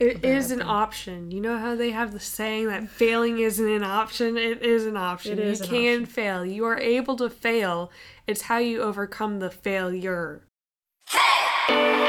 It bad is an option. You know how they have the saying that failing isn't an option? It is an option. It is you an can option. fail. You are able to fail. It's how you overcome the failure. Hey,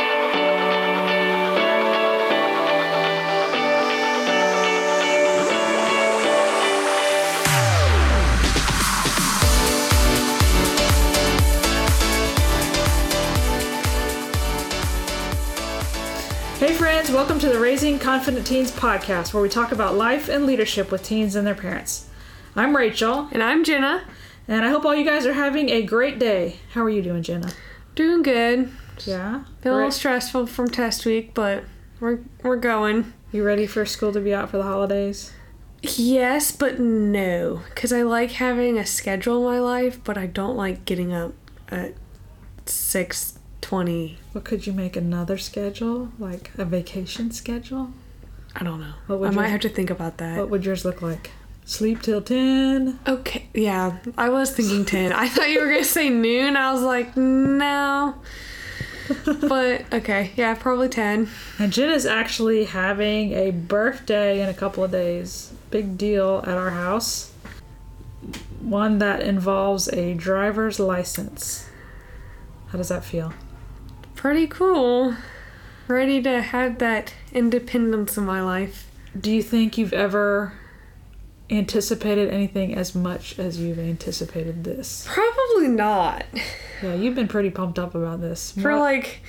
friends, welcome to the Raising Confident Teens podcast, where we talk about life and leadership with teens and their parents. I'm Rachel, And I'm Jenna. and I hope all you guys are having a great day. How are you doing, Jenna? Doing good. Yeah? Been a little stressful from test week, but we're we're going. You ready for school to be out for the holidays? Yes, but no, because I like having a schedule in my life, but I don't like getting up at six twenty. What could you make another schedule? Like a vacation schedule? I don't know. I might have to think about that. What would yours look like? Sleep till 10? Okay, yeah, I was thinking 10. I thought you were going to say noon. I was like, no. But, okay, yeah, probably 10. And Jenna's actually having a birthday in a couple of days. Big deal at our house. One that involves a driver's license. How does that feel? Pretty cool. Ready to have that independence in my life. Do you think you've ever anticipated anything as much as you've anticipated this? Probably not. Yeah, you've been pretty pumped up about this. For More- like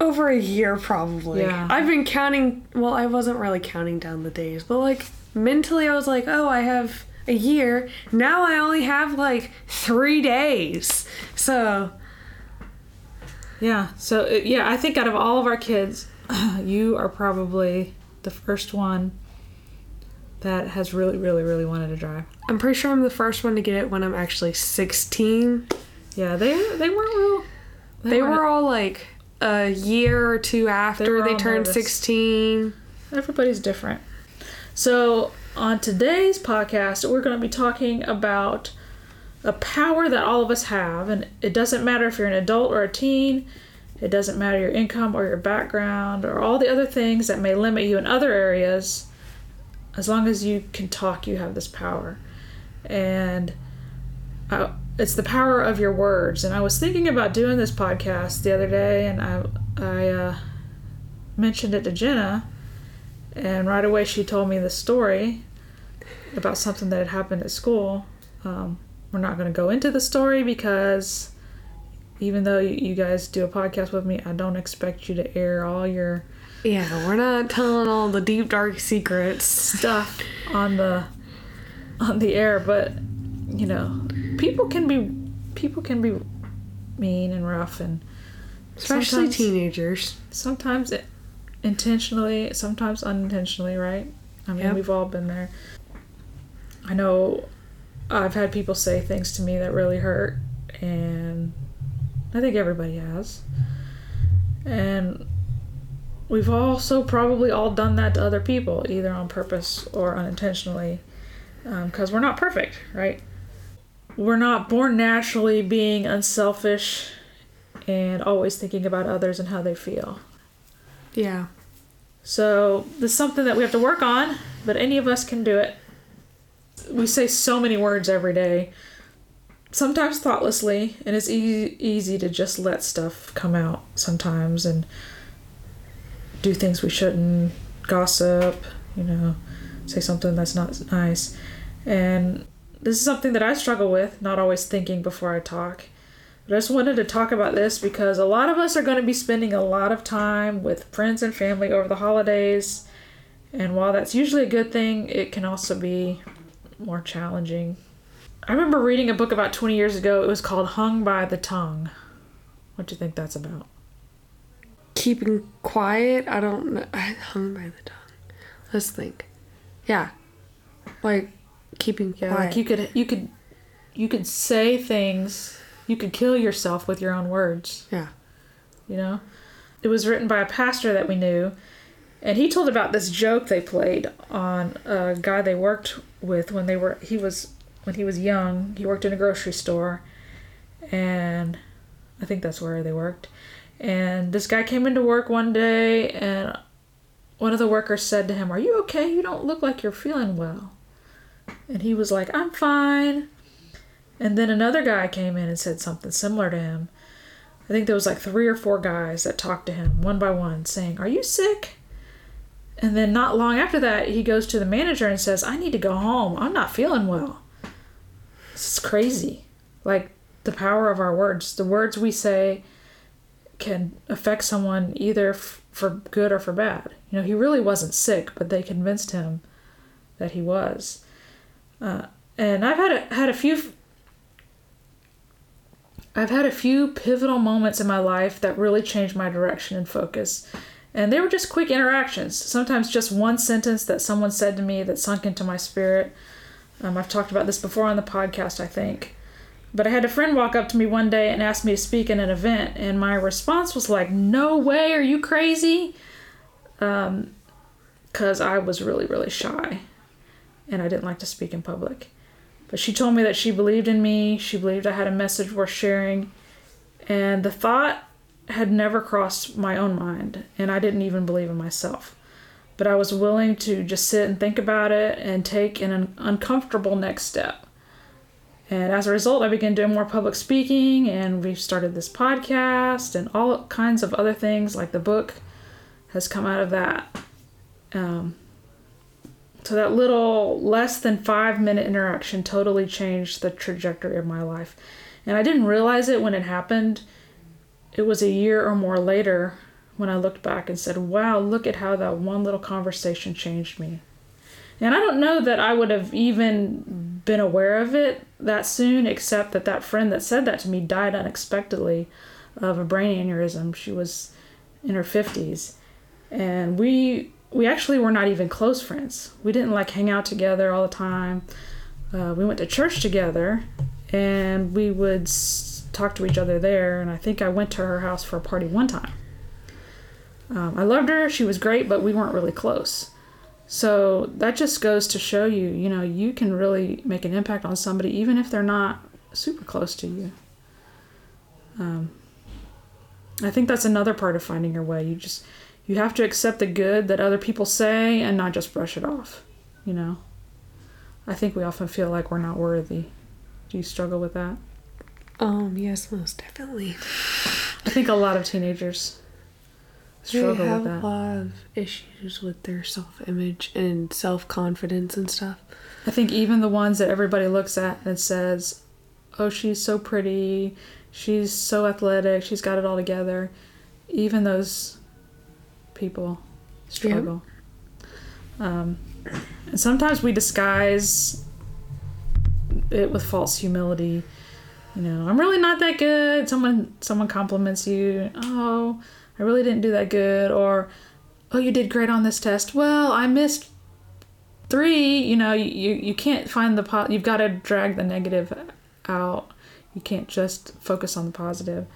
over a year, probably. Yeah. I've been counting, well, I wasn't really counting down the days, but like mentally, I was like, oh, I have a year. Now I only have like three days. So, Yeah. So uh, yeah, I think out of all of our kids, you are probably the first one that has really, really, really wanted to drive. I'm pretty sure I'm the first one to get it when I'm actually 16. Yeah, they they weren't real. They weren't- were all like a year or two after were they, turned nervous. 16. Everybody's different. So on today's podcast, we're going to be talking about a power that all of us have, and it doesn't matter if you're an adult or a teen. It doesn't matter your income or your background or all the other things that may limit you in other areas. As long as you can talk, you have this power. And uh, it's the power of your words. And I was thinking about doing this podcast the other day, and I, I uh, mentioned it to Jenna, and right away she told me the story about something that had happened at school. Um, we're not going to go into the story because even though you guys do a podcast with me, I don't expect you to air all your Yeah, we're not telling all the deep, dark secrets. stuff on the on the air but you know people can be people can be mean and rough and Especially sometimes- teenagers. sometimes it, intentionally sometimes unintentionally right i mean Yep. we've all been there i know i've had people say things to me that really hurt and i think everybody has and we've also probably all done that to other people either on purpose or unintentionally um, because we're not perfect right we're not born naturally being unselfish and always thinking about others and how they feel Yeah. so this is something that we have to work on, but any of us can do it. We say so many words every day, sometimes thoughtlessly, and it's easy, easy to just let stuff come out sometimes and do things we shouldn't, gossip, you know, say something that's not nice. And this is something that I struggle with, not always thinking before I talk. But I just wanted to talk about this because a lot of us are going to be spending a lot of time with friends and family over the holidays. And while that's usually a good thing, it can also be more challenging. I remember reading a book about 20 years ago. It was called Hung by the Tongue. What do you think that's about? Keeping quiet, I don't know. I hung by the tongue. Let's think. Yeah. Like keeping Yeah, quiet. like you could you could you could say things. You could kill yourself with your own words. yeah. you know it was written by a pastor that we knew and he told about this joke they played on a guy they worked with when they were he was when he was young he worked in a grocery store and i think that's where they worked and this guy came into work one day and one of the workers said to him, Are you okay? You don't look like you're feeling well. And he was like, I'm fine. And then another guy came in and said something similar to him. I think there was like three or four guys that talked to him one by one, saying, Are you sick? And then not long after that, he goes to the manager and says, I need to go home. I'm not feeling well. Is crazy. Like the power of our words. The words we say can affect someone either f- for good or for bad. You know, he really wasn't sick, but they convinced him that he was. Uh, and I've had a, had a few. I've had a few pivotal moments in my life that really changed my direction and focus. And they were just quick interactions. Sometimes just one sentence that someone said to me that sunk into my spirit. Um, I've talked about this before on the podcast, I think. But I had a friend walk up to me one day and ask me to speak in an event, and my response was like, "No way! Are you crazy?" Um, because I was really, really shy, and I didn't like to speak in public. But she told me that she believed in me. She believed I had a message worth sharing, and the thought had never crossed my own mind, and I didn't even believe in myself. But I was willing to just sit and think about it and take an uncomfortable next step. And as a result, I began doing more public speaking, and we've started this podcast and all kinds of other things, like the book has come out of that. Um, so, that little less than five minute interaction totally changed the trajectory of my life. And I didn't realize it when it happened. It was a year or more later when I looked back and said, wow, look at how that one little conversation changed me. And I don't know that I would have even been aware of it that soon, except that that friend that said that to me died unexpectedly of a brain aneurysm. She was in her 50s. And we we actually were not even close friends. We didn't like hang out together all the time. Uh, we went to church together and we would talk to each other there. And I think I went to her house for a party one time. Um, I loved her. She was great, but we weren't really close. So that just goes to show you, you know, you can really make an impact on somebody even if they're not super close to you. Um, I think that's another part of finding your way. You just you have to accept the good that other people say and not just brush it off. You know. I think we often feel like we're not worthy. Do you struggle with that? Um, yes, most definitely. I think a lot of teenagers struggle They have with a lot of issues with their self image and self confidence and stuff. I think even the ones that everybody looks at and says, "Oh, she's so pretty, she's so athletic, she's got it all together," even those people struggle. Um, and sometimes we disguise it with false humility. You know, I'm really not that good. Someone someone compliments you. Oh, I really didn't do that good. Or, oh, you did great on this test. Well, I missed three you know you you can't find the po- you've got to drag the negative out you can't just focus on the positive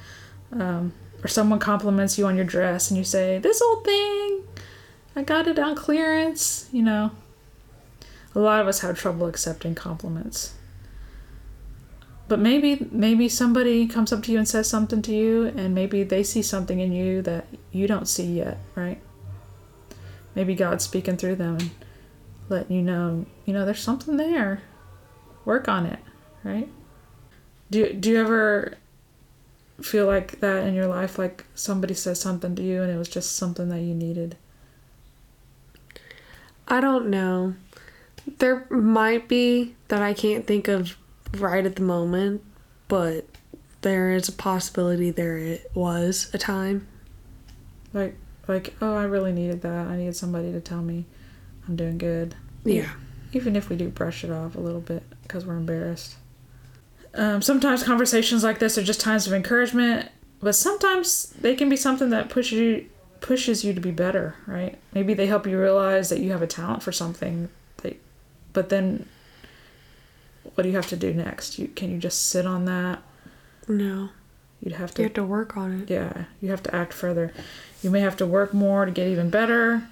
um, or someone compliments you on your dress and you say this old thing i got it on clearance you know a lot of us have trouble accepting compliments but maybe maybe somebody comes up to you and says something to you and maybe they see something in you that you don't see yet right maybe god's speaking through them and letting you know, you know, there's something there. Work on it, right? Do do you ever feel like that in your life like somebody says something to you and it was just something that you needed? I don't know. There might be that I can't think of right at the moment, but there is a possibility there it was a time. Like like, oh, I really needed that. I needed somebody to tell me I'm doing good. Yeah. Even if we do brush it off a little bit because we're embarrassed. Um, sometimes conversations like this are just times of encouragement, but sometimes they can be something that pushes you pushes you to be better, right? Maybe they help you realize that you have a talent for something, that, but then what do you have to do next? You can you just sit on that? No. You'd have to You have to work on it. yeah, you have to act further. You may have to work more to get even better.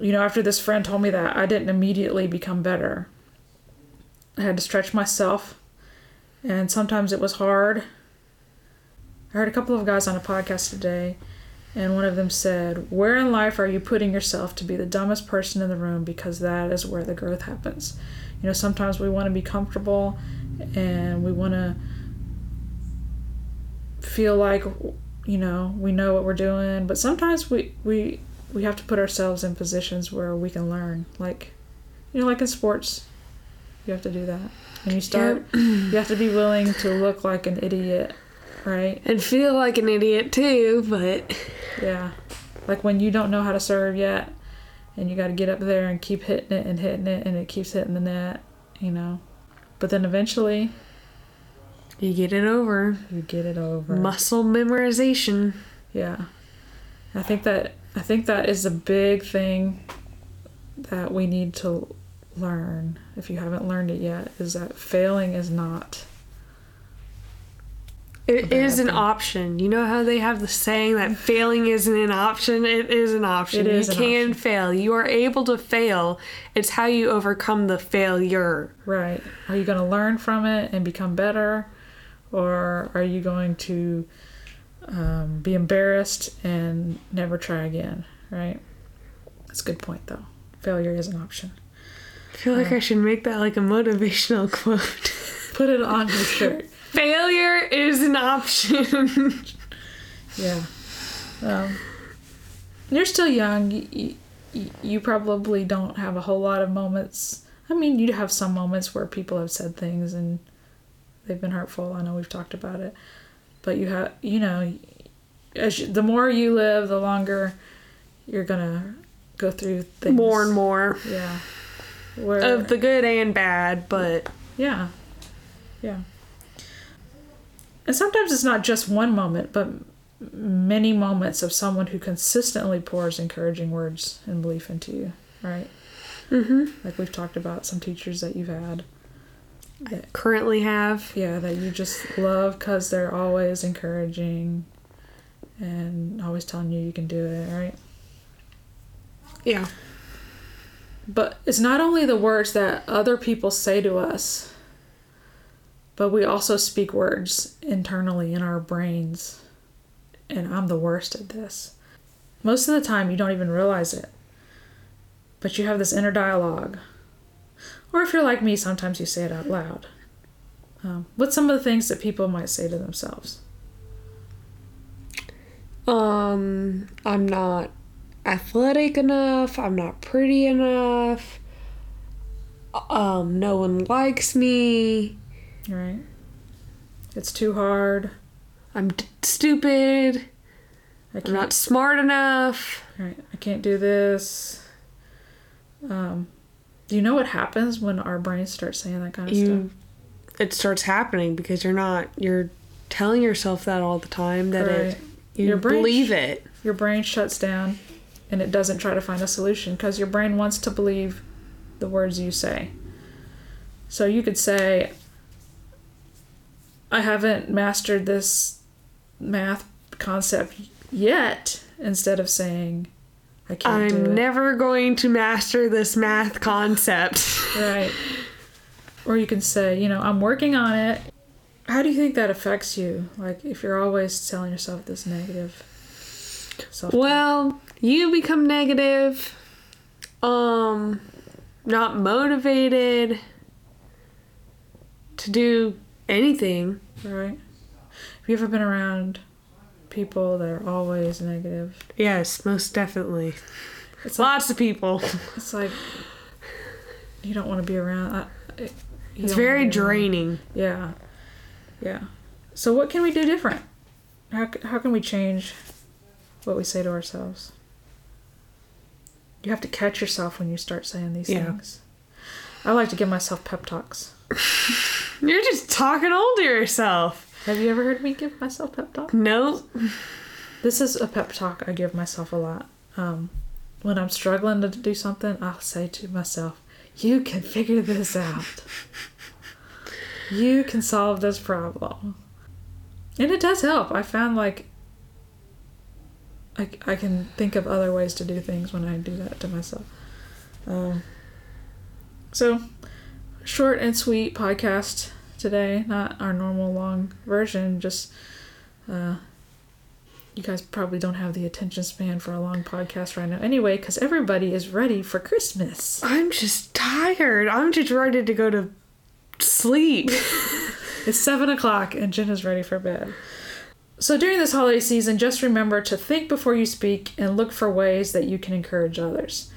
You know, after this friend told me that, I didn't immediately become better. I had to stretch myself, and sometimes it was hard. I heard a couple of guys on a podcast today, and one of them said, Where in life are you putting yourself to be the dumbest person in the room because that is where the growth happens? You know, sometimes we want to be comfortable and we want to feel like, you know, we know what we're doing, but sometimes we, we, we have to put ourselves in positions where we can learn. Like, you know, like in sports, you have to do that. And you start, you have to be willing to look like an idiot, right? And feel like an idiot too, but Yeah. Like when you don't know how to serve yet and you got to get up there and keep hitting it and hitting it and it keeps hitting the net, you know. But then eventually you get it over. you get it over. Muscle memorization. Yeah. I think that I think that is a big thing that we need to learn if you haven't learned it yet is that failing is not It is an option. You know how they have the saying that failing isn't an option? It is an option. It is you an can option. fail. You are able to fail. It's how you overcome the failure. right. Are you going to learn from it and become better or are you going to um, be embarrassed and never try again, right? That's a good point though. Failure is an option. I feel like I should make that like a motivational quote. Put it on your shirt. Failure is an option. Yeah. Um, you're still young. You, you, you probably don't have a whole lot of moments. I mean, you have some moments where people have said things and they've been hurtful. I know we've talked about it. But you have, you know, as you, the more you live, the longer you're going to go through things. more and more Yeah. Where, of the good and bad, but yeah. Yeah. And sometimes it's not just one moment, but many moments of someone who consistently pours encouraging words and belief into you, right? hmm Like we've talked about some teachers that you've had. currently have. Yeah, that you just love because they're always encouraging and always telling you you can do it, right? Yeah. But it's not only the words that other people say to us, but we also speak words internally in our brains. And I'm the worst at this. Most of the time, you don't even realize it. But you have this inner dialogue. Or if you're like me, sometimes you say it out loud. Um, what's some of the things that people might say to themselves? Um, I'm not athletic enough. I'm not pretty enough. Um, no one likes me. Right? It's too hard. I'm d- stupid. I I'm can't smart enough. Right. I can't do this. Um, do you know what happens when our brains start saying that kind of You, it starts happening because you're not. You're telling yourself that all the time that Right. it. You Your brain believe it. Your brain shuts down and it doesn't try to find a solution because your brain wants to believe the words you say. So you could say, I haven't mastered this math concept yet, instead of saying, I can't do I'm never going to master this math concept. Right. Or you can say, you know, I'm working on it. How do you think that affects you? Like, if you're always telling yourself this negative self Well, you become negative, um, not motivated to do anything. right? Have you ever been around people that are always negative? Yes, most definitely. It's like, Lots of people. it's like you don't want to be around. I, it- It's very draining. Yeah, yeah. So what can we do different? How how can we change what we say to ourselves? You have to catch yourself when you start saying these Yeah. things. I like to give myself pep talks. You're just talking all to yourself. Have you ever heard me give myself pep talk? Nope. This is a pep talk I give myself a lot. Um, when I'm struggling to do something, I'll say to myself, "You can figure this out. You can solve this problem." And it does help. I found like I, I can think of other ways to do things when I do that to myself. Um, so, short and sweet podcast today, not our normal long version, just uh, you guys probably don't have the attention span for a long podcast right now anyway, because everybody is ready for Christmas. I'm just tired. I'm just ready to go to sleep. It's seven o'clock and Jen is ready for bed. So during this holiday season, just remember to think before you speak and look for ways that you can encourage others.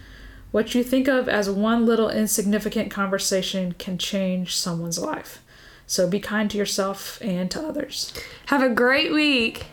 What you think of as one little insignificant conversation can change someone's life. So be kind to yourself and to others. Have a great week.